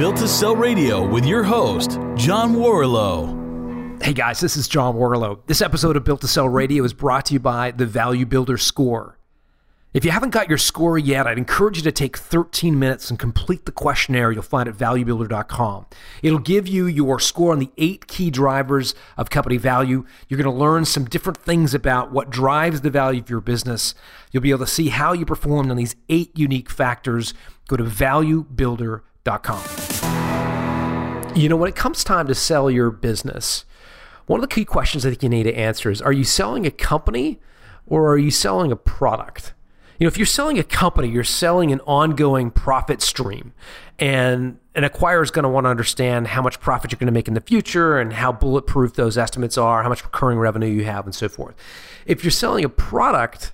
Built to Sell Radio with your host, John Warrillow. Hey guys, this is John Warrillow. This episode of Built to Sell Radio is brought to you by the Value Builder Score. If you haven't got your score yet, I'd encourage you to take 13 minutes and complete the questionnaire you'll find at valuebuilder.com. It'll give you your score on the eight key drivers of company value. You're going to learn some different things about what drives the value of your business. You'll be able to see how you performed on these eight unique factors. Go to valuebuilder.com. You know, when it comes time to sell your business, one of the key questions I think you need to answer is are you selling a company or are you selling a product? You know, if you're selling a company, you're selling an ongoing profit stream. And an acquirer is going to want to understand how much profit you're going to make in the future and how bulletproof those estimates are, how much recurring revenue you have, and so forth. If you're selling a product,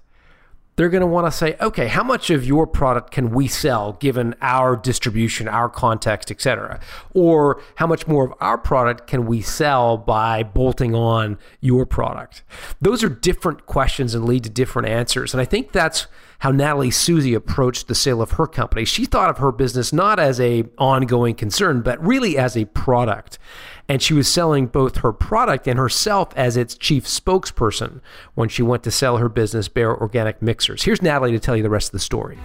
they're going to want to say, okay, how much of your product can we sell given our distribution, our context, et cetera? Or how much more of our product can we sell by bolting on your product? Those are different questions and lead to different answers. And I think that's how Natalie Susie approached the sale of her company. She thought of her business not as a ongoing concern, but really as a product and she was selling both her product and herself as its chief spokesperson when she went to sell her business, Bare Organic Mixers. Here's Natalie to tell you the rest of the story.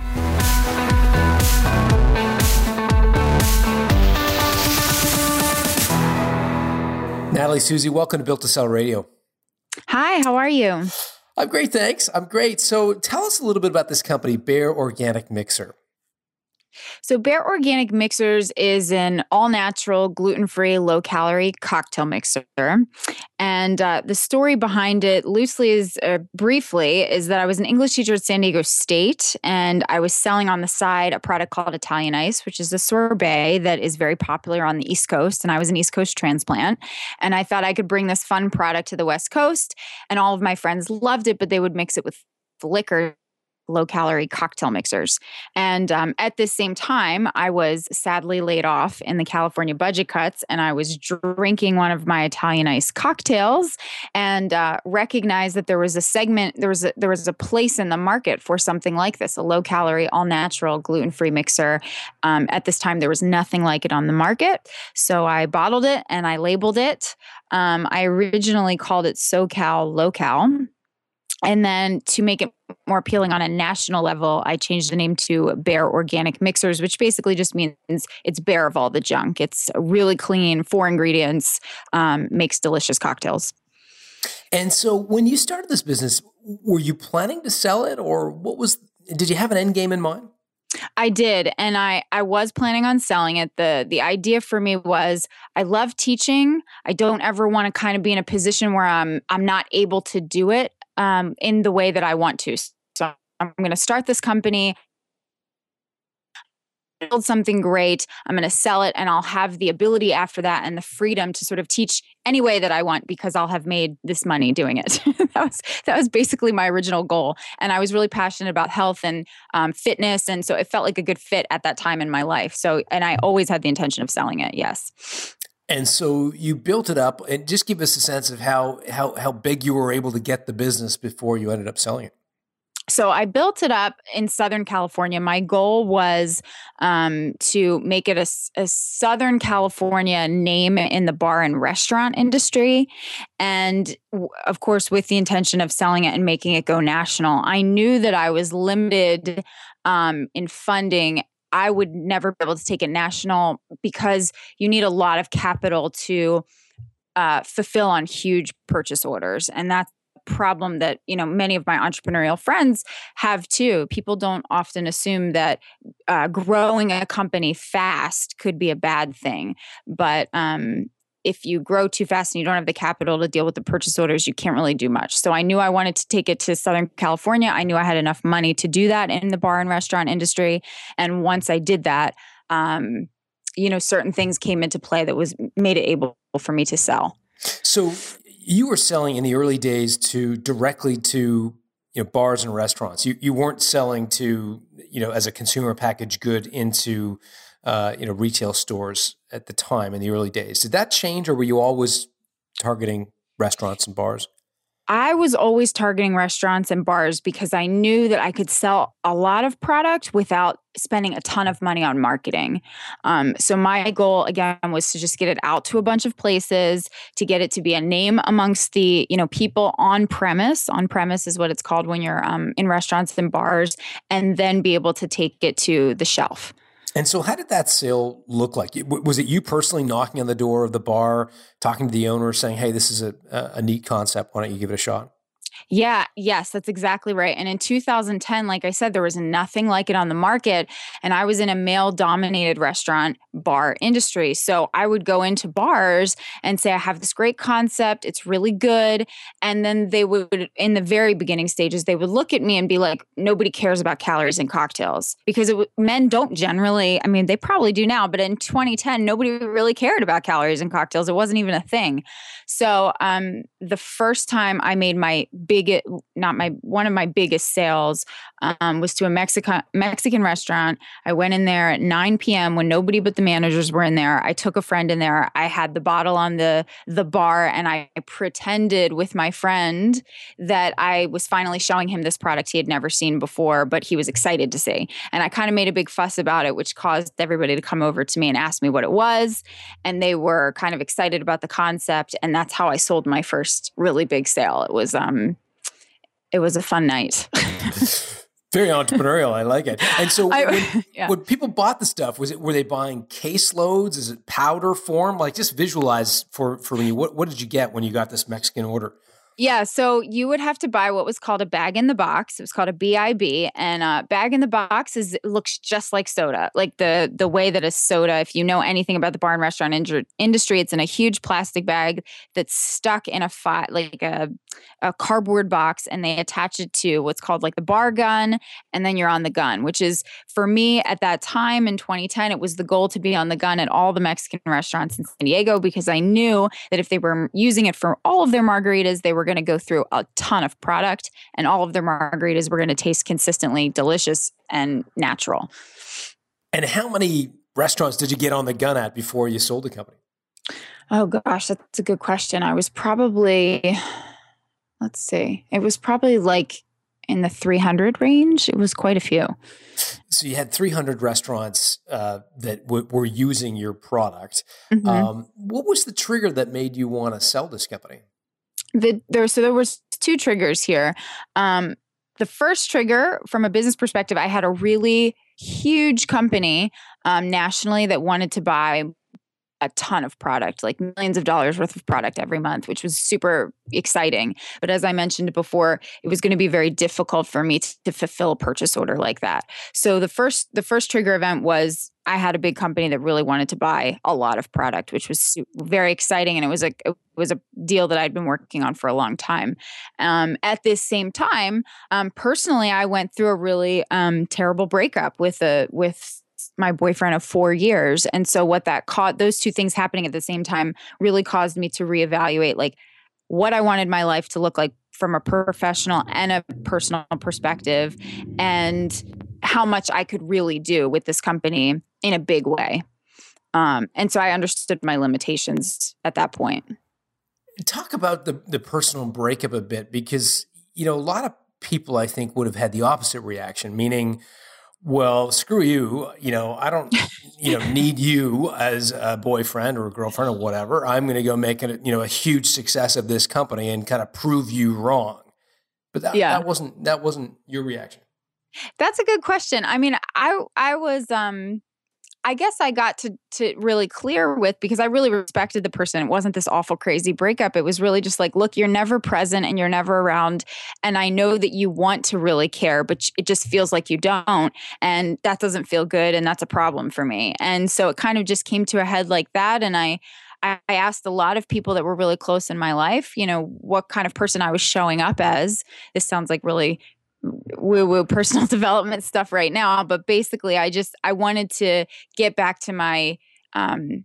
Natalie Susie, welcome to Built to Sell Radio. Hi, how are you? I'm great, thanks. I'm great. So tell us a little bit about this company, Bare Organic Mixer. So, Bare Organic Mixers is an all natural, gluten free, low calorie cocktail mixer. And uh, the story behind it, loosely is uh, briefly, is that I was an English teacher at San Diego State and I was selling on the side a product called Italian Ice, which is a sorbet that is very popular on the East Coast. And I was an East Coast transplant. And I thought I could bring this fun product to the West Coast. And all of my friends loved it, but they would mix it with liquor low calorie cocktail mixers. And um, at the same time, I was sadly laid off in the California budget cuts, and I was drinking one of my Italian ice cocktails and uh, recognized that there was a segment, there was a, there was a place in the market for something like this, a low calorie, all natural, gluten free mixer. Um, at this time, there was nothing like it on the market, so I bottled it and I labeled it. Um, I originally called it SoCal Local and then to make it more appealing on a national level, I changed the name to Bare Organic Mixers, which basically just means it's bare of all the junk. It's really clean, four ingredients, um, makes delicious cocktails. And so, when you started this business, were you planning to sell it, or what was? Did you have an end game in mind? I did and I I was planning on selling it. The the idea for me was I love teaching. I don't ever want to kind of be in a position where I'm I'm not able to do it um, in the way that I want to. So I'm going to start this company, build something great. I'm going to sell it, and I'll have the ability after that and the freedom to sort of teach any way that I want because I'll have made this money doing it. that was that was basically my original goal, and I was really passionate about health and um, fitness, and so it felt like a good fit at that time in my life. So, and I always had the intention of selling it. Yes. And so you built it up, and just give us a sense of how how how big you were able to get the business before you ended up selling it. So I built it up in Southern California. My goal was um, to make it a, a, Southern California name in the bar and restaurant industry, and of course, with the intention of selling it and making it go national. I knew that I was limited um, in funding I would never be able to take it national because you need a lot of capital to uh, fulfill on huge purchase orders, and that's a problem that you know many of my entrepreneurial friends have too. People don't often assume that uh, growing a company fast could be a bad thing, but um, if you grow too fast and you don't have the capital to deal with the purchase orders, you can't really do much. So I knew I wanted to take it to Southern California. I knew I had enough money to do that in the bar and restaurant industry. And once I did that, um, you know, certain things came into play that was made it able for me to sell. So you were selling in the early days to directly to you know bars and restaurants. You you weren't selling to you know as a consumer package good into uh, you know retail stores at the time in the early days. Did that change, or were you always targeting restaurants and bars? I was always targeting restaurants and bars because I knew that I could sell a lot of product without spending a ton of money on marketing. Um, so my goal again was to just get it out to a bunch of places, to get it to be a name amongst the you know people on premise. On premise is what it's called when you're um, in restaurants and bars, and then be able to take it to the shelf. And so, how did that sale look like? Was it you personally knocking on the door of the bar, talking to the owner, saying, "Hey, this is a, a neat concept. Why don't you give it a shot?" Yeah, yes, that's exactly right. And in 2010, like I said, there was nothing like it on the market. And I was in a male dominated restaurant bar industry. So I would go into bars and say, I have this great concept, it's really good. And then they would, in the very beginning stages, they would look at me and be like, nobody cares about calories in cocktails because it, men don't generally, I mean, they probably do now, but in 2010, nobody really cared about calories in cocktails. It wasn't even a thing. So um, the first time I made my biggest, not my, one of my biggest sales um, was to a Mexican Mexican restaurant. I went in there at 9 p.m. when nobody but the managers were in there. I took a friend in there. I had the bottle on the the bar, and I pretended with my friend that I was finally showing him this product he had never seen before, but he was excited to see. And I kind of made a big fuss about it, which caused everybody to come over to me and ask me what it was. And they were kind of excited about the concept, and that's how I sold my first really big sale. It was um, it was a fun night. Very entrepreneurial. I like it. And so I, when, yeah. when, people bought the stuff, was it were they buying caseloads? Is it powder form? Like just visualize for for me. What what did you get when you got this Mexican order? Yeah, so you would have to buy what was called a bag in the box. It was called a BIB, and a bag in the box is looks just like soda, like the the way that a soda. If you know anything about the bar and restaurant in- industry, it's in a huge plastic bag that's stuck in a fi- like a a cardboard box, and they attach it to what's called like the bar gun, and then you're on the gun. Which is for me at that time in 2010, it was the goal to be on the gun at all the Mexican restaurants in San Diego because I knew that if they were using it for all of their margaritas, they were going to go through a ton of product and all of their margaritas were going to taste consistently delicious and natural. And how many restaurants did you get on the gun at before you sold the company? Oh gosh, that's a good question. I was probably let's see. It was probably like in the 300 range. It was quite a few. So you had 300 restaurants uh, that w- were using your product. Mm-hmm. Um, what was the trigger that made you want to sell this company? The there so there was two triggers here. Um, the first trigger from a business perspective, I had a really huge company um, nationally that wanted to buy a ton of product, like millions of dollars worth of product every month, which was super exciting. But as I mentioned before, it was going to be very difficult for me to, to, fulfill a purchase order like that. So the first the first trigger event was I had a big company that really wanted to buy a lot of product, which was very exciting, and it was a it was a deal that I'd been working on for a long time. Um, at this same time, um, personally, I went through a really um, terrible breakup with a with my boyfriend of four years. And so what that caught those two things happening at the same time really caused me to reevaluate like what I wanted my life to look like from a professional and a personal perspective and how much I could really do with this company in a big way. Um, and so I understood my limitations at that point. Talk about the the personal breakup a bit because you know a lot of people I think would have had the opposite reaction, meaning well, screw you. You know, I don't, you know, need you as a boyfriend or a girlfriend or whatever. I'm going to go make it, you know, a huge success of this company and kind of prove you wrong. But that, yeah. that wasn't that wasn't your reaction. That's a good question. I mean, I I was um I guess I got to to really clear with because I really respected the person. It wasn't this awful crazy breakup. It was really just like, look, you're never present and you're never around and I know that you want to really care, but it just feels like you don't and that doesn't feel good and that's a problem for me. And so it kind of just came to a head like that and I I asked a lot of people that were really close in my life, you know, what kind of person I was showing up as. This sounds like really woo woo personal development stuff right now but basically i just i wanted to get back to my um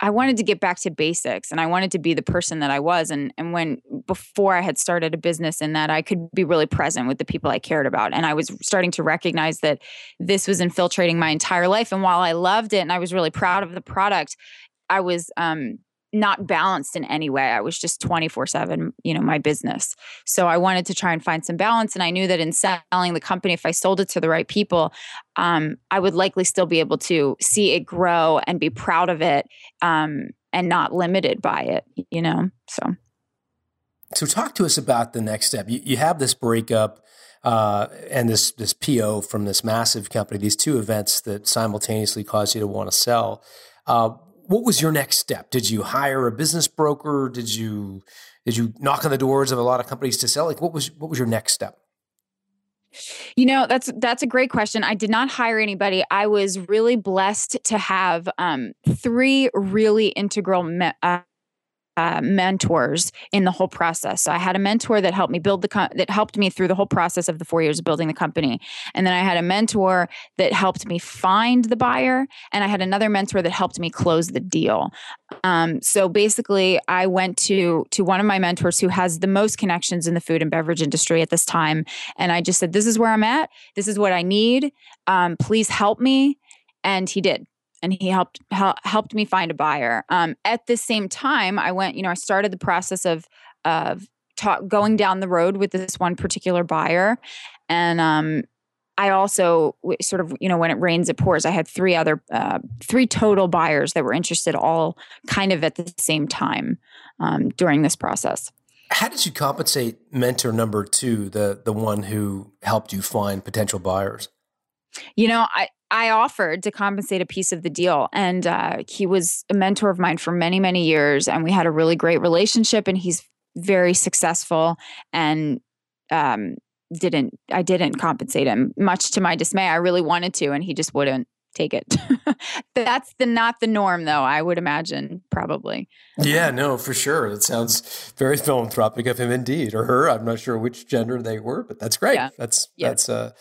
i wanted to get back to basics and i wanted to be the person that i was and and when before i had started a business in that i could be really present with the people i cared about and i was starting to recognize that this was infiltrating my entire life and while i loved it and i was really proud of the product i was um not balanced in any way. I was just 24 7, you know, my business. So I wanted to try and find some balance. And I knew that in selling the company, if I sold it to the right people, um, I would likely still be able to see it grow and be proud of it um, and not limited by it, you know? So. So talk to us about the next step. You, you have this breakup uh, and this this PO from this massive company. These two events that simultaneously caused you to want to sell. Uh, what was your next step? Did you hire a business broker? Did you did you knock on the doors of a lot of companies to sell? Like what was what was your next step? You know, that's that's a great question. I did not hire anybody. I was really blessed to have um, three really integral me- uh, uh, mentors in the whole process. So I had a mentor that helped me build the co- that helped me through the whole process of the four years of building the company, and then I had a mentor that helped me find the buyer, and I had another mentor that helped me close the deal. Um, so basically, I went to to one of my mentors who has the most connections in the food and beverage industry at this time, and I just said, "This is where I'm at. This is what I need. Um, please help me." And he did and he helped helped me find a buyer. Um, at the same time, I went, you know, I started the process of of ta- going down the road with this one particular buyer, and um, I also sort of, you know, when it rains, it pours. I had three other, uh, three total buyers that were interested, all kind of at the same time um, during this process. How did you compensate mentor number two, the the one who helped you find potential buyers? You know, I I offered to compensate a piece of the deal, and uh, he was a mentor of mine for many, many years, and we had a really great relationship. And he's very successful, and um, didn't I didn't compensate him, much to my dismay. I really wanted to, and he just wouldn't take it. That's the not the norm, though. I would imagine probably. Yeah, no, for sure. That sounds very philanthropic of him, indeed, or her. I'm not sure which gender they were, but that's great. Yeah. That's yep. that's uh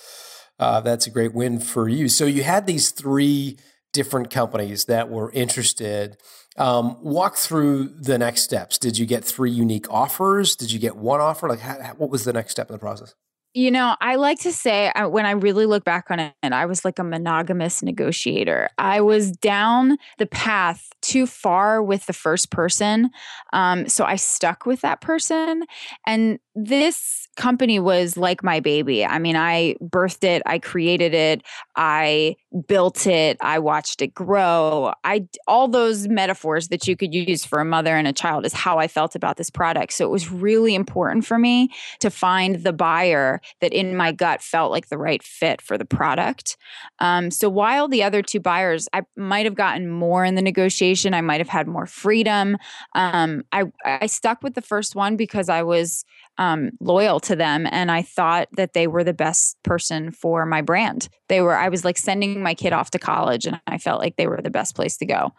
uh, that's a great win for you. So you had these three different companies that were interested. Um, walk through the next steps. Did you get three unique offers? Did you get one offer? Like, how, what was the next step in the process? You know, I like to say uh, when I really look back on it, I was like a monogamous negotiator. I was down the path too far with the first person. Um, so I stuck with that person. And this company was like my baby. I mean, I birthed it, I created it, I built it, I watched it grow. I all those metaphors that you could use for a mother and a child is how I felt about this product. So it was really important for me to find the buyer that in my gut felt like the right fit for the product. Um, so while the other two buyers, I might have gotten more in the negotiation, I might have had more freedom. Um, I I stuck with the first one because I was um, loyal to them and i thought that they were the best person for my brand they were i was like sending my kid off to college and i felt like they were the best place to go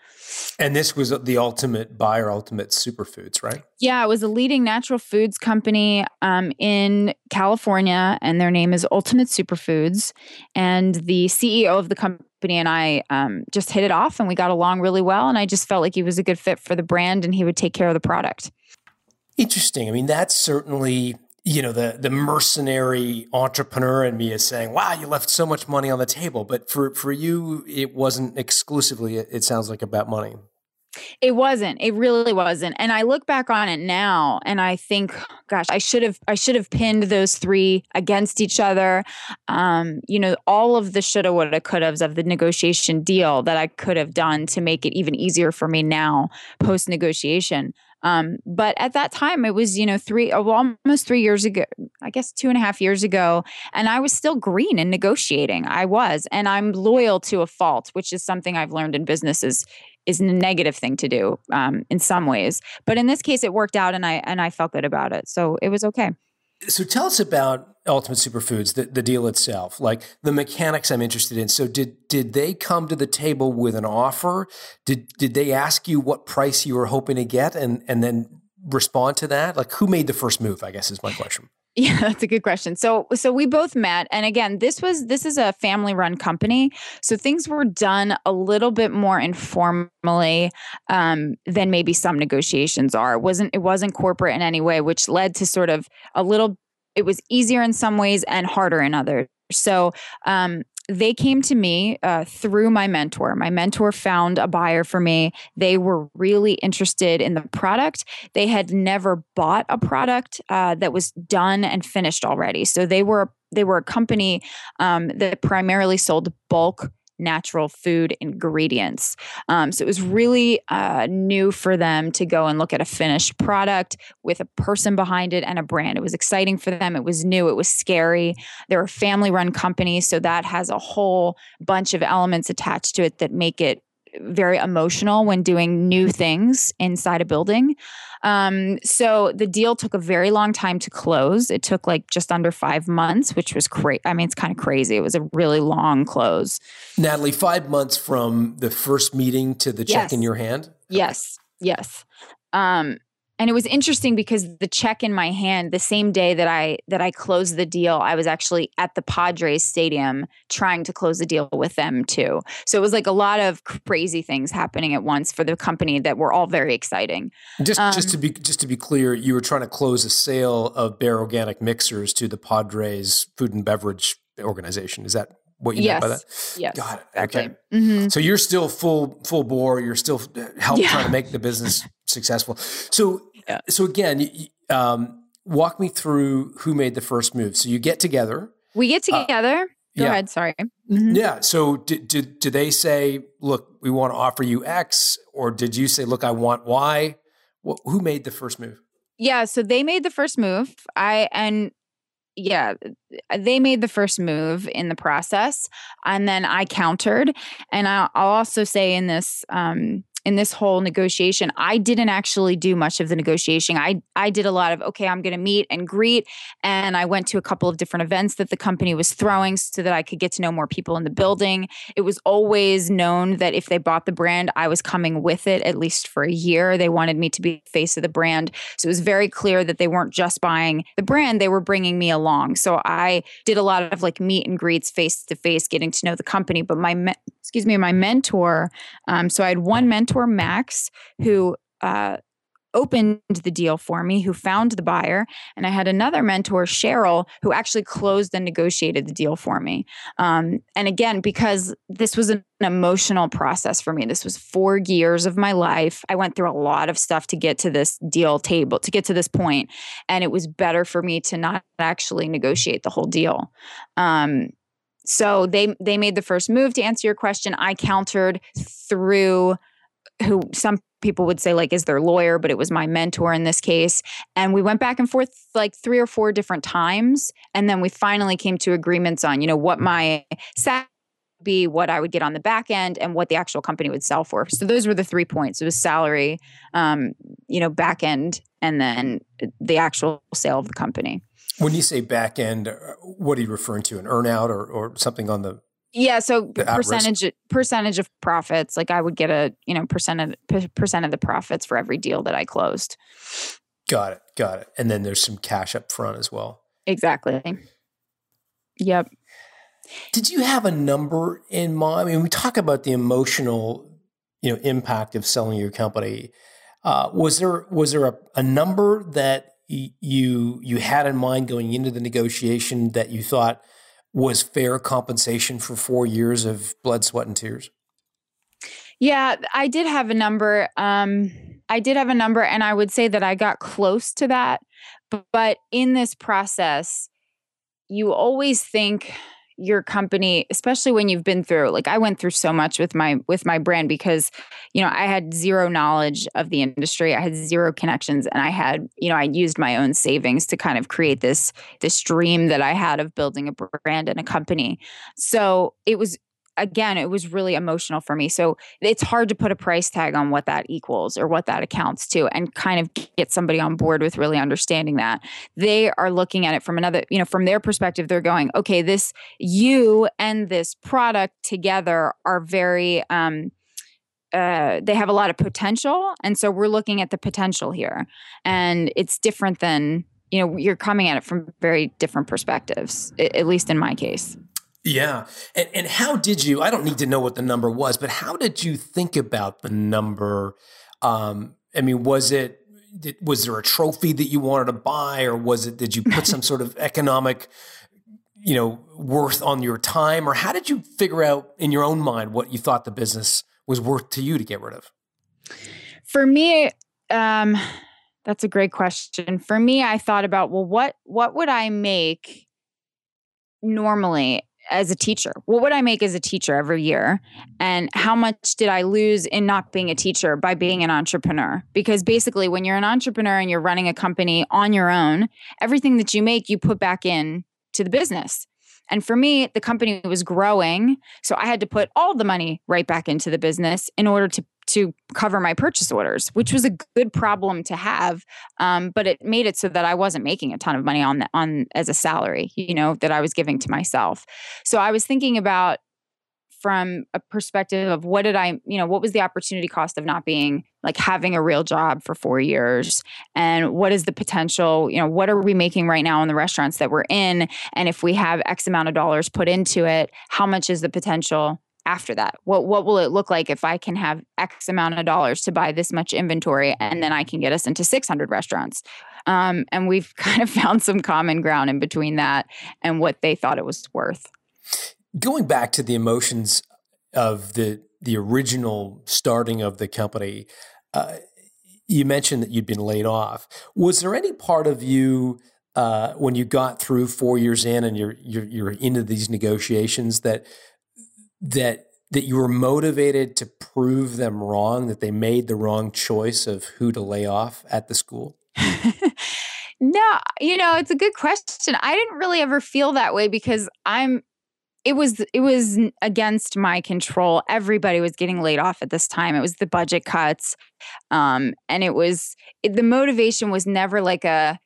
and this was the ultimate buyer ultimate superfoods right yeah it was a leading natural foods company um, in california and their name is ultimate superfoods and the ceo of the company and I um, just hit it off and we got along really well. And I just felt like he was a good fit for the brand and he would take care of the product. Interesting. I mean, that's certainly you know the the mercenary entrepreneur in me is saying, "Wow, you left so much money on the table." But for for you, it wasn't exclusively. It sounds like about money. It wasn't. It really wasn't. And I look back on it now and I think, gosh, I should have I should have pinned those three against each other. Um, you know, all of the shoulda, woulda, could haves of the negotiation deal that I could have done to make it even easier for me now post negotiation. Um, but at that time, it was, you know, three, oh, almost three years ago, I guess two and a half years ago. And I was still green in negotiating. I was. And I'm loyal to a fault, which is something I've learned in businesses is a negative thing to do um, in some ways. But in this case, it worked out and I, and I felt good about it. So it was okay. So tell us about Ultimate Superfoods, the, the deal itself, like the mechanics I'm interested in. So did did they come to the table with an offer? Did did they ask you what price you were hoping to get and and then respond to that? Like who made the first move, I guess is my question. Yeah, that's a good question. So so we both met and again, this was this is a family run company. So things were done a little bit more informally um, than maybe some negotiations are. It wasn't it wasn't corporate in any way, which led to sort of a little it was easier in some ways and harder in others. So um, they came to me uh, through my mentor. My mentor found a buyer for me. They were really interested in the product. They had never bought a product uh, that was done and finished already. So they were they were a company um, that primarily sold bulk natural food ingredients. Um, so it was really uh, new for them to go and look at a finished product with a person behind it and a brand. It was exciting for them. It was new. It was scary. They're a family run company. So that has a whole bunch of elements attached to it that make it very emotional when doing new things inside a building. Um, so the deal took a very long time to close. It took like just under five months, which was great. I mean, it's kind of crazy. It was a really long close. Natalie, five months from the first meeting to the check Yes. in your hand? Yes, yes. Um, and it was interesting because the check in my hand the same day that I that I closed the deal, I was actually at the Padres stadium trying to close the deal with them too. So it was like a lot of crazy things happening at once for the company that were all very exciting. Just, just Um, to be just to be clear, you were trying to close a sale of bare Organic mixers to the Padres Food and Beverage Organization. Is that what you meant by that? Yes. Got it. Okay. Mhm. So you're still full full bore. You're still help Yeah. trying to make the business successful. So Yeah. so again, y- y- um, walk me through who made the first move. So you get together. We get Uh, together. Go yeah. ahead. Sorry. Mhm. Yeah. So did, did did they say, look, we want to offer you X, or did you say, look, I want Y? Wh- who made the first move? Yeah, so they made the first move. I and yeah, they made the first move in the process, and then I countered. And I, I'll also say in this um, in this whole negotiation, I didn't actually do much of the negotiation. I I did a lot of okay, I'm going to meet and greet, and I went to a couple of different events that the company was throwing so that I could get to know more people in the building. It was always known that if they bought the brand, I was coming with it at least for a year. They wanted me to be the face of the brand. So it was very clear that they weren't just buying the brand, they were bringing me along. So I did a lot of like meet and greets face to face, getting to know the company. But my, me- excuse me, my mentor, um, so I had one mentor, Max, who, uh, opened the deal for me who found the buyer and i had another mentor cheryl who actually closed and negotiated the deal for me. Um, and again because this was an emotional process for me this was four years of my life i went through a lot of stuff to get to this deal table to get to this point and it was better for me to not actually negotiate the whole deal. Um, so they they made the first move to answer your question i countered through who some people would say like is their lawyer but it was my mentor in this case and we went back and forth like three or four different times and then we finally came to agreements on you know what my salary would be what i would get on the back end and what the actual company would sell for so those were the three points it was salary um, you know back end and then the actual sale of the company When you say back end, uh, what are you referring to? An earnout or or something on the? Yeah, so at risk. percentage percentage of profits, like I would get a you know percent of per- percent of the profits for every deal that I closed. Got it. Got it. And then there's some cash up front as well. Exactly. Yep. Did you have a number in mind? I mean, we talk about the emotional, you know, impact of selling your company. Uh, was there was there a, a number that y- you you had in mind going into the negotiation that you thought was fair compensation for four years of blood, sweat, and tears? Yeah, I did have a number. Um, I did have a number, and I would say that I got close to that. But, in this process, you always think your company, especially when you've been through. Like I went through so much with my with my brand because, you know, I had zero knowledge of the industry. I had zero connections, and I had, you know, I used my own savings to kind of create this this dream that I had of building a brand and a company. So it was again, it was really emotional for me. So it's hard to put a price tag on what that equals or what that accounts to and kind of get somebody on board with really understanding that. They are looking at it from another, you know, from their perspective, they're going, okay, this you and this product together are very um uh, they have a lot of potential. And so we're looking at the potential here. And it's different than, you know, you're coming at it from very different perspectives, at least in my case. Yeah. And, and how did you, I don't need to know what the number was, but how did you think about the number? Um, I mean, was it, did, was there a trophy that you wanted to buy or was it, did you put some sort of economic you know, worth on your time? Or how did you figure out in your own mind what you thought the business was worth to you to get rid of? For me, um, that's a great question. For me, I thought about, well, what what would I make normally as a teacher? What would I make as a teacher every year? And how much did I lose in not being a teacher by being an entrepreneur? Because basically, when you're an entrepreneur and you're running a company on your own, everything that you make, you put back in to the business. And for me, the company was growing. So I had to put all the money right back into the business in order to to cover my purchase orders, which was a good problem to have. Um, but it made it so that I wasn't making a ton of money on the, on as a salary, you know, that I was giving to myself. So I was thinking about from a perspective of what did I, you know, what was the opportunity cost of not being like having a real job for four years? And what is the potential, you know, what are we making right now in the restaurants that we're in? And if we have X amount of dollars put into it, how much is the potential after that? What what will it look like if I can have X amount of dollars to buy this much inventory and then I can get us into 600 restaurants? Um, and we've kind of found some common ground in between that and what they thought it was worth going back to the emotions of the the original starting of the company, uh, you mentioned that you'd been laid off. Was there any part of you uh, when you got through four years in and you're, you're you're into these negotiations that that that you were motivated to prove them wrong, that they made the wrong choice of who to lay off at the school? no, you know, it's a good question. I didn't really ever feel that way because I'm it was it was against my control everybody was getting laid off at this time it was the budget cuts um, and it was it, the motivation was never like a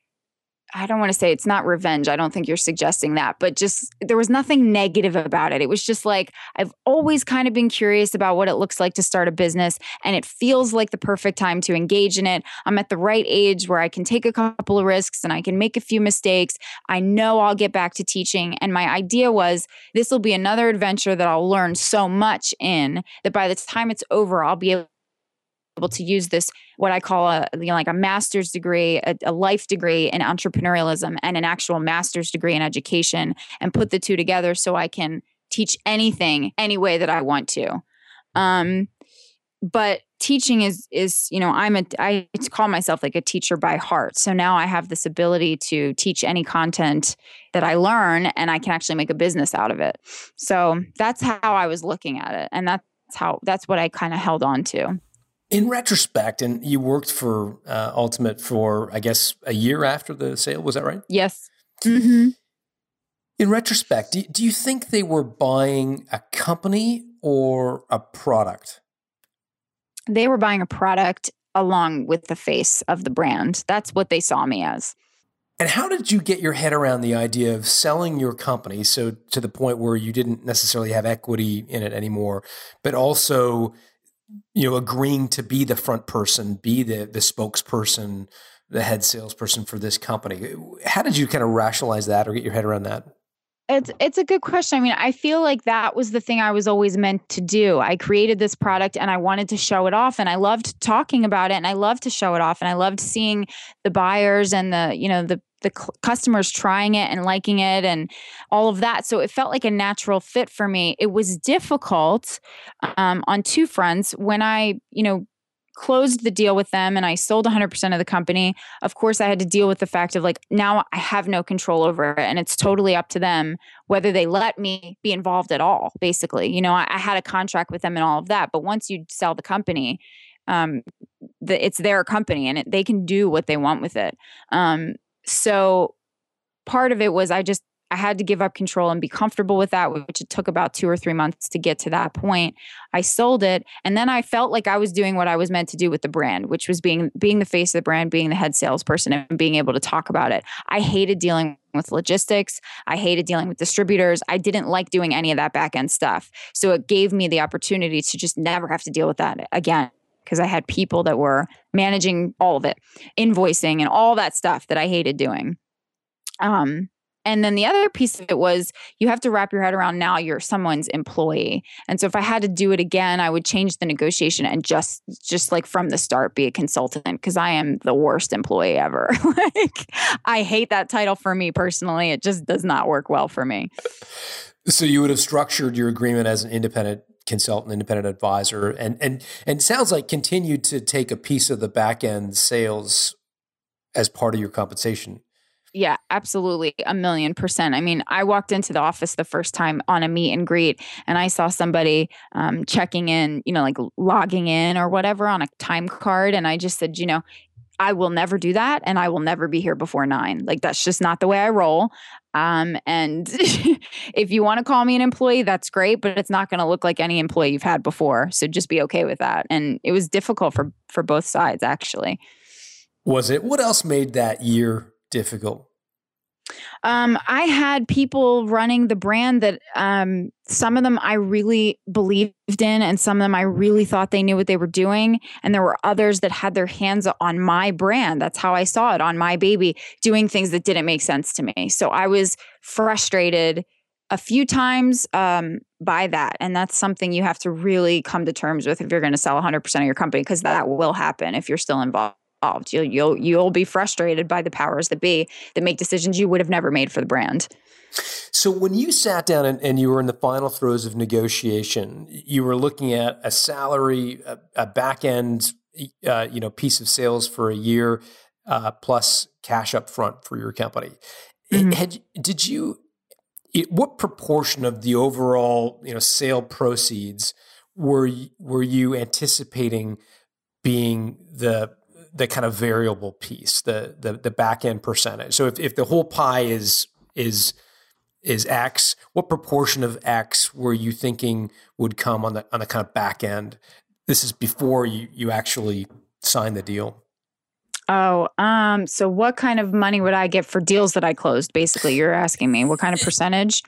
I don't want to say it's not revenge. I don't think you're suggesting that, but just there was nothing negative about it. It was just like I've always kind of been curious about what it looks like to start a business, and it feels like the perfect time to engage in it. I'm at the right age where I can take a couple of risks and I can make a few mistakes. I know I'll get back to teaching. And my idea was this will be another adventure that I'll learn so much in that by the time it's over, I'll be able able to use this what I call a you know like a master's degree, a, a, life degree in entrepreneurialism, and an actual master's degree in education, and put the two together so I can teach anything any way that I want to. Um, but teaching is is you know I'm a I call myself like a teacher by heart. So now I have this ability to teach any content that I learn, and I can actually make a business out of it. So that's how I was looking at it, and that's how that's what I kind of held on to. In retrospect, and you worked for uh, Ultimate for, I guess, a year after the sale. Was that right? Yes. Mm-hmm. In retrospect, do, do you think they were buying a company or a product? They were buying a product along with the face of the brand. That's what they saw me as. And how did you get your head around the idea of selling your company so to the point where you didn't necessarily have equity in it anymore, but also you know, agreeing to be the front person, be the the spokesperson, the head salesperson for this company. How did you kind of rationalize that or get your head around that? It's it's a good question. I mean, I feel like that was the thing I was always meant to do. I created this product and I wanted to show it off and I loved talking about it and I loved to show it off and I loved seeing the buyers and the, you know, the the customers trying it and liking it and all of that. So it felt like a natural fit for me. It was difficult um, on two fronts when I, you know, closed the deal with them and I sold 100% of the company. Of course, I had to deal with the fact of like, now I have no control over it. And it's totally up to them whether they let me be involved at all, basically. You know, I, I had a contract with them and all of that. But once you sell the company, um, the, it's their company and it, they can do what they want with it. Um, so part of it was I just I had to give up control and be comfortable with that, which it took about two or three months to get to that point. I sold it, and then I felt like I was doing what I was meant to do with the brand, which was being being the face of the brand, being the head salesperson, and being able to talk about it. I hated dealing with logistics. I hated dealing with distributors. I didn't like doing any of that back end stuff. So it gave me the opportunity to just never have to deal with that again because I had people that were managing all of it, invoicing and all that stuff that I hated doing. Um, and then the other piece of it was you have to wrap your head around now you're someone's employee. And so if I had to do it again, I would change the negotiation and just just like from the start be a consultant because I am the worst employee ever. like I hate that title for me personally. It just does not work well for me. So you would have structured your agreement as an independent consultant, independent advisor, and and and sounds like continued to take a piece of the back end sales as part of your compensation. Yeah, absolutely. A million percent. I mean, I walked into the office the first time on a meet and greet and I saw somebody um, checking in, you know, like logging in or whatever on a time card. And I just said, you know, I will never do that and I will never be here before nine. Like, that's just not the way I roll. Um, and if you want to call me an employee, that's great, but it's not going to look like any employee you've had before. So just be okay with that. And it was difficult for for both sides, actually. Was it? What else made that year difficult? Um, I had people running the brand that um, some of them I really believed in, and some of them I really thought they knew what they were doing. And there were others that had their hands on my brand. That's how I saw it on my baby, doing things that didn't make sense to me. So I was frustrated a few times um, by that. And that's something you have to really come to terms with if you're going to sell 100% of your company, because that will happen if you're still involved involved. You'll you'll you'll be frustrated by the powers that be that make decisions you would have never made for the brand. So when you sat down and, and you were in the final throes of negotiation, you were looking at a salary, a, a back end, uh, you know, piece of sales for a year, uh, plus cash up front for your company. Mm-hmm. Had, did you? It, what proportion of the overall, you know, sale proceeds were were you anticipating being the the kind of variable piece, the the the back end percentage. So if, if the whole pie is is is X, what proportion of X were you thinking would come on the on the kind of back end? This is before you you actually sign the deal. Oh, um, so what kind of money would I get for deals that I closed? Basically, you're asking me what kind of percentage?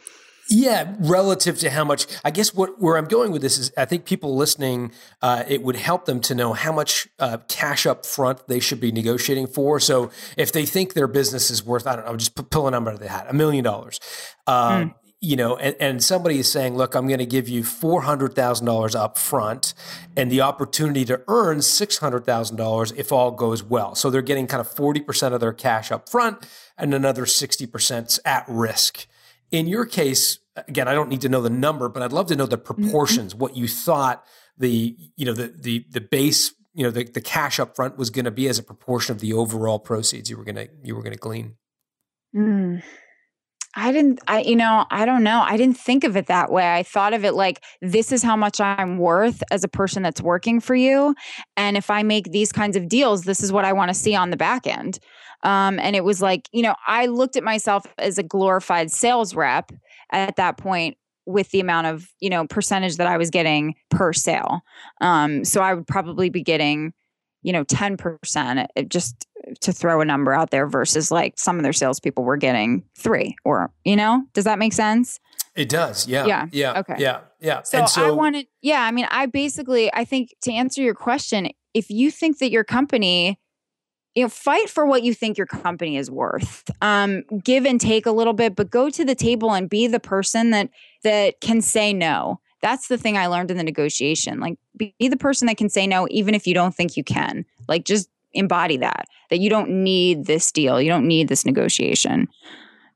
Yeah, relative to how much, I guess what where I'm going with this is, I think people listening, uh, it would help them to know how much uh, cash up front they should be negotiating for. So if they think their business is worth, I don't know, just pull a number out of the hat, a million dollars. Um, mm. You know, and, and somebody is saying, "Look, I'm going to give you four hundred thousand dollars up front, and the opportunity to earn six hundred thousand dollars if all goes well." So they're getting kind of forty percent of their cash up front, and another sixty percent at risk. In your case, again, I don't need to know the number, but I'd love to know the mm-hmm. proportions, mm-hmm. what you thought the, you know, the the the base, you know, the, the cash up front was going to be as a proportion of the overall proceeds you were gonna you were gonna glean. Mm. I didn't, I, you know, I don't know. I didn't think of it that way. I thought of it like this is how much I'm worth as a person that's working for you. And if I make these kinds of deals, this is what I want to see on the back end. Um, and it was like, you know, I looked at myself as a glorified sales rep at that point with the amount of, you know, percentage that I was getting per sale. Um, so I would probably be getting, you know, 10% just to throw a number out there versus like some of their salespeople were getting three or, you know, does that make sense? It does. Yeah. Yeah. Yeah. Okay. Yeah. Yeah. So, so I wanted, yeah. I mean, I basically, I think to answer your question, if you think that your company you know fight for what you think your company is worth. Um, give and take a little bit but go to the table and be the person that that can say no. That's the thing i learned in the negotiation. Like be, be the person that can say no even if you don't think you can. Like just embody that that you don't need this deal. You don't need this negotiation.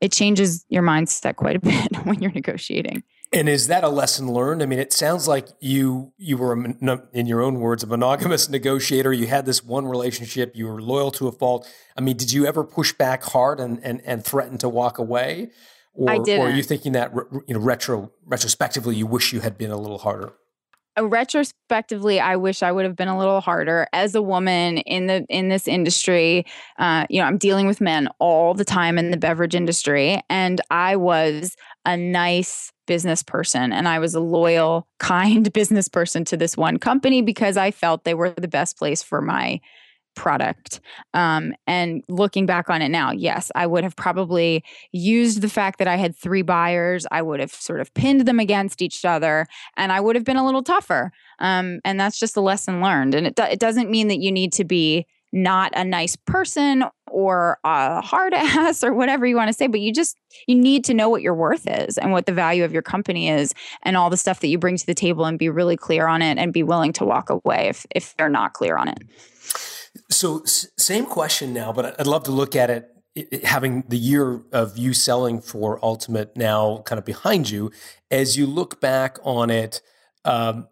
It changes your mindset quite a bit when you're negotiating and is that a lesson learned? I mean, it sounds like you you were, in your own words, a monogamous negotiator. You had this one relationship. You were loyal to a fault. I mean, did you ever push back hard and and, and threaten to walk away? Or, I didn't. Or are you thinking that you know retro retrospectively, you wish you had been a little harder? Uh, retrospectively i wish i would have been a little harder as a woman in the in this industry uh, you know i'm dealing with men all the time in the beverage industry and i was a nice business person and I was a loyal, kind business person to this one company because I felt they were the best place for my product. Um, and looking back on it now, yes, I would have probably used the fact that I had three buyers. I would have sort of pinned them against each other and I would have been a little tougher. Um, and that's just a lesson learned. And it, do- it doesn't mean that you need to be not a nice person or a hard ass or whatever you want to say, but you just you need to know what your worth is and what the value of your company is and all the stuff that you bring to the table and be really clear on it and be willing to walk away if if they're not clear on it. So same question now, but I'd love to look at it having the year of you selling for Ultimate now kind of behind you, as you look back on it um,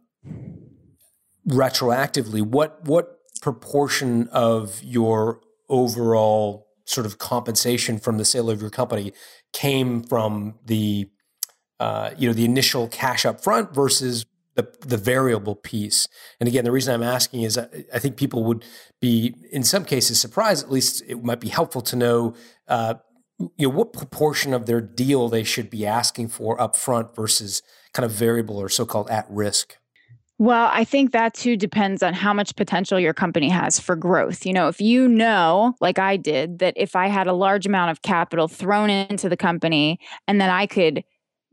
retroactively, what what proportion of your overall sort of compensation from the sale of your company came from the uh, you know the initial cash up front versus the, the variable piece. And again, the reason I'm asking is I, I, think people would be, in some cases, surprised. At least it might be helpful to know, uh, you know, what proportion of their deal they should be asking for up front versus kind of variable or so-called at risk. Well, I think that too depends on how much potential your company has for growth. You know, if you know, like I did, that if I had a large amount of capital thrown into the company and that I could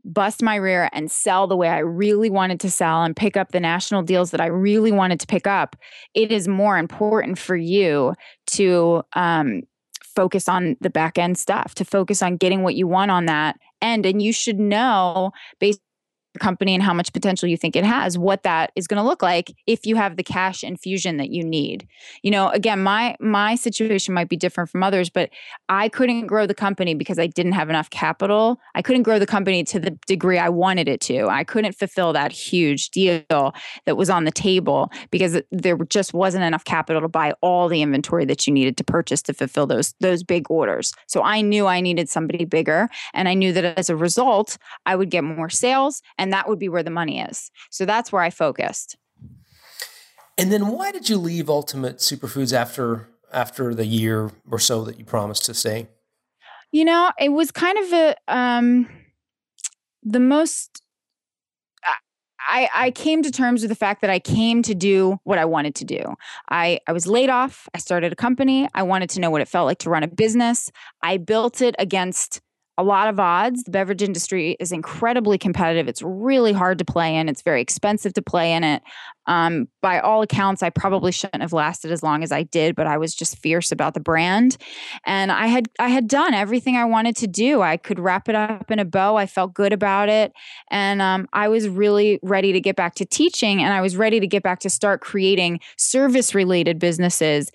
bust my rear and sell the way I really wanted to sell and pick up the national deals that I really wanted to pick up, it is more important for you to um, focus on the back end stuff, to focus on getting what you want on that end. And you should know based company and how much potential you think it has, what that is going to look like if you have the cash infusion that you need. You know, again, my my situation might be different from others, but I couldn't grow the company because I didn't have enough capital. I couldn't grow the company to the degree I wanted it to. I couldn't fulfill that huge deal that was on the table because there just wasn't enough capital to buy all the inventory that you needed to purchase to fulfill those those big orders. So I knew I needed somebody bigger and I knew that as a result, I would get more sales and and that would be where the money is. So that's where I focused. And then why did you leave Ultimate Superfoods after after the year or so that you promised to stay? You know, it was kind of a um the most I, I came to terms with the fact that I came to do what I wanted to do. I, I was laid off. I started a company. I wanted to know what it felt like to run a business. I built it against a lot of odds. The beverage industry is incredibly competitive. It's really hard to play in. It's very expensive to play in it. Um, by all accounts, I probably shouldn't have lasted as long as I did, but I was just fierce about the brand, and I had I had done everything I wanted to do. I could wrap it up in a bow. I felt good about it, and um, I was really ready to get back to teaching, and I was ready to get back to start creating service related businesses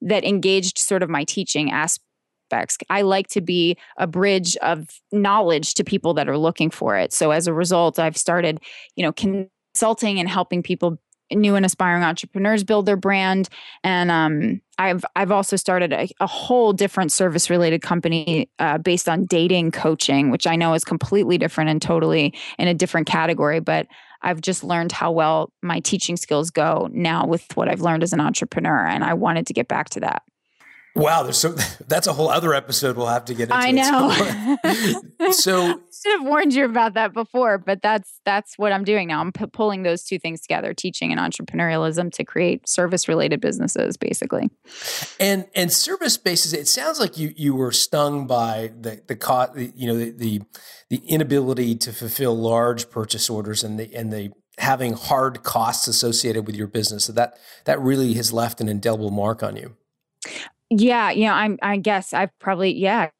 that engaged sort of my teaching aspect aspects. I like to be a bridge of knowledge to people that are looking for it. So as a result, I've started, you know, consulting and helping people new and aspiring entrepreneurs build their brand and um, I've I've also started a, a whole different service related company uh, based on dating coaching, which I know is completely different and totally in a different category. But I've just learned how well my teaching skills go now with what I've learned as an entrepreneur, and I wanted to get back to that. Wow, there's so that's a whole other episode we'll have to get into. I know. so I should have warned you about that before, but that's that's what I'm doing now. I'm p- pulling those two things together, teaching and entrepreneurialism to create service related businesses, basically. And and service bases. It sounds like you you were stung by the the cost, you know, the, the the inability to fulfill large purchase orders and the and the having hard costs associated with your business. So that that really has left an indelible mark on you. Yeah, you know, I'm I guess I've probably yeah,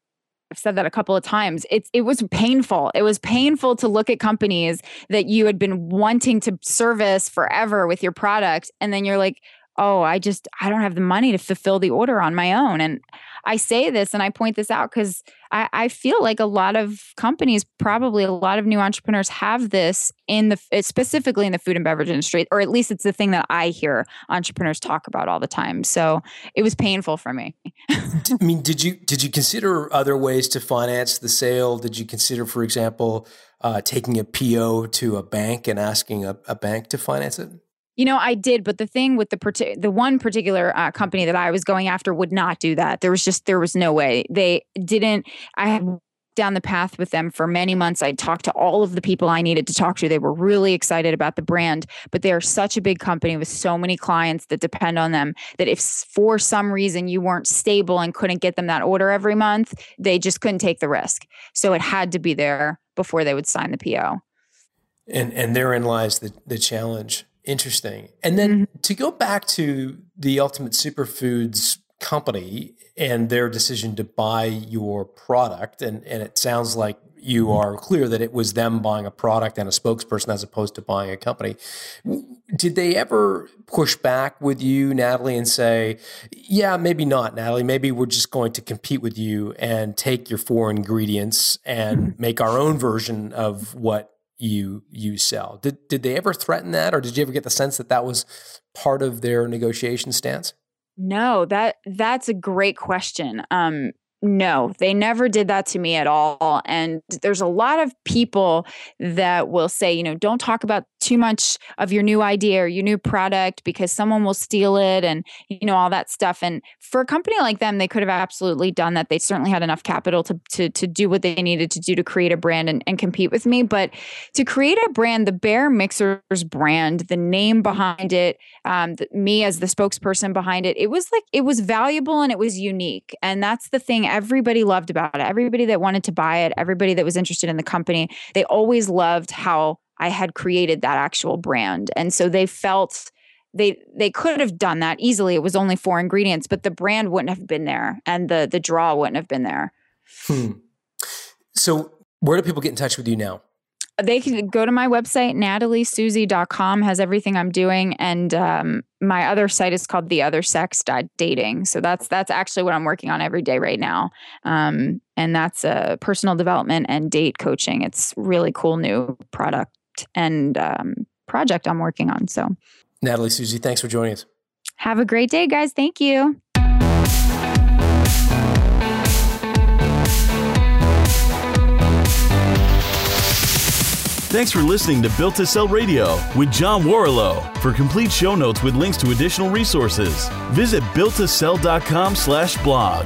I've said that a couple of times. It's it was painful. It was painful to look at companies that you had been wanting to service forever with your product and then you're like, "Oh, I just I don't have the money to fulfill the order on my own." And I say this and I point this out because I, I, feel like a lot of companies, probably a lot of new entrepreneurs have this in the specifically in the food and beverage industry, or at least it's the thing that I hear entrepreneurs talk about all the time. So it was painful for me. I mean, did you did you consider other ways to finance the sale? Did you consider, for example, uh, taking a PO to a bank and asking a, a bank to finance it? You know, I did, but the thing with the the one particular uh, company that I was going after would not do that. There was just there was no way they didn't. I had down the path with them for many months. I talked to all of the people I needed to talk to. They were really excited about the brand, but they are such a big company with so many clients that depend on them that if for some reason you weren't stable and couldn't get them that order every month, they just couldn't take the risk. So it had to be there before they would sign the PO. And and therein lies the the challenge Interesting. And then mm-hmm. to go back to the Ultimate Superfoods company and their decision to buy your product, and, and it sounds like you mm-hmm. are clear that it was them buying a product and a spokesperson as opposed to buying a company. Did they ever push back with you, Natalie, and say, yeah, maybe not, Natalie, maybe we're just going to compete with you and take your four ingredients and mm-hmm. make our own version of what you you sell. Did did they ever threaten that or did you ever get the sense that that was part of their negotiation stance? No, that that's a great question. Um, no, they never did that to me at all. And there's a lot of people that will say, you know, don't talk about too much of your new idea or your new product because someone will steal it and, you know, all that stuff. And for a company like them, they could have absolutely done that. They certainly had enough capital to, to, to do what they needed to do to create a brand and, and compete with me. But to create a brand, the bear Mixers brand, the name behind it, um, the, me as the spokesperson behind it, it was like, it was valuable and it was unique. And that's the thing everybody loved about it. Everybody that wanted to buy it, everybody that was interested in the company, they always loved how I had created that actual brand. And so they felt they they could have done that easily. It was only four ingredients, but the brand wouldn't have been there and the the draw wouldn't have been there. Hmm. So where do people get in touch with you now? they can go to my website nataliesusi.com has everything i'm doing and um, my other site is called the other sex dating so that's that's actually what i'm working on every day right now um, and that's a uh, personal development and date coaching it's really cool new product and um, project i'm working on so natalie susi thanks for joining us have a great day guys thank you Thanks for listening to Built to Sell Radio with John Warrillow. For complete show notes with links to additional resources, visit builttosell.com slash blog.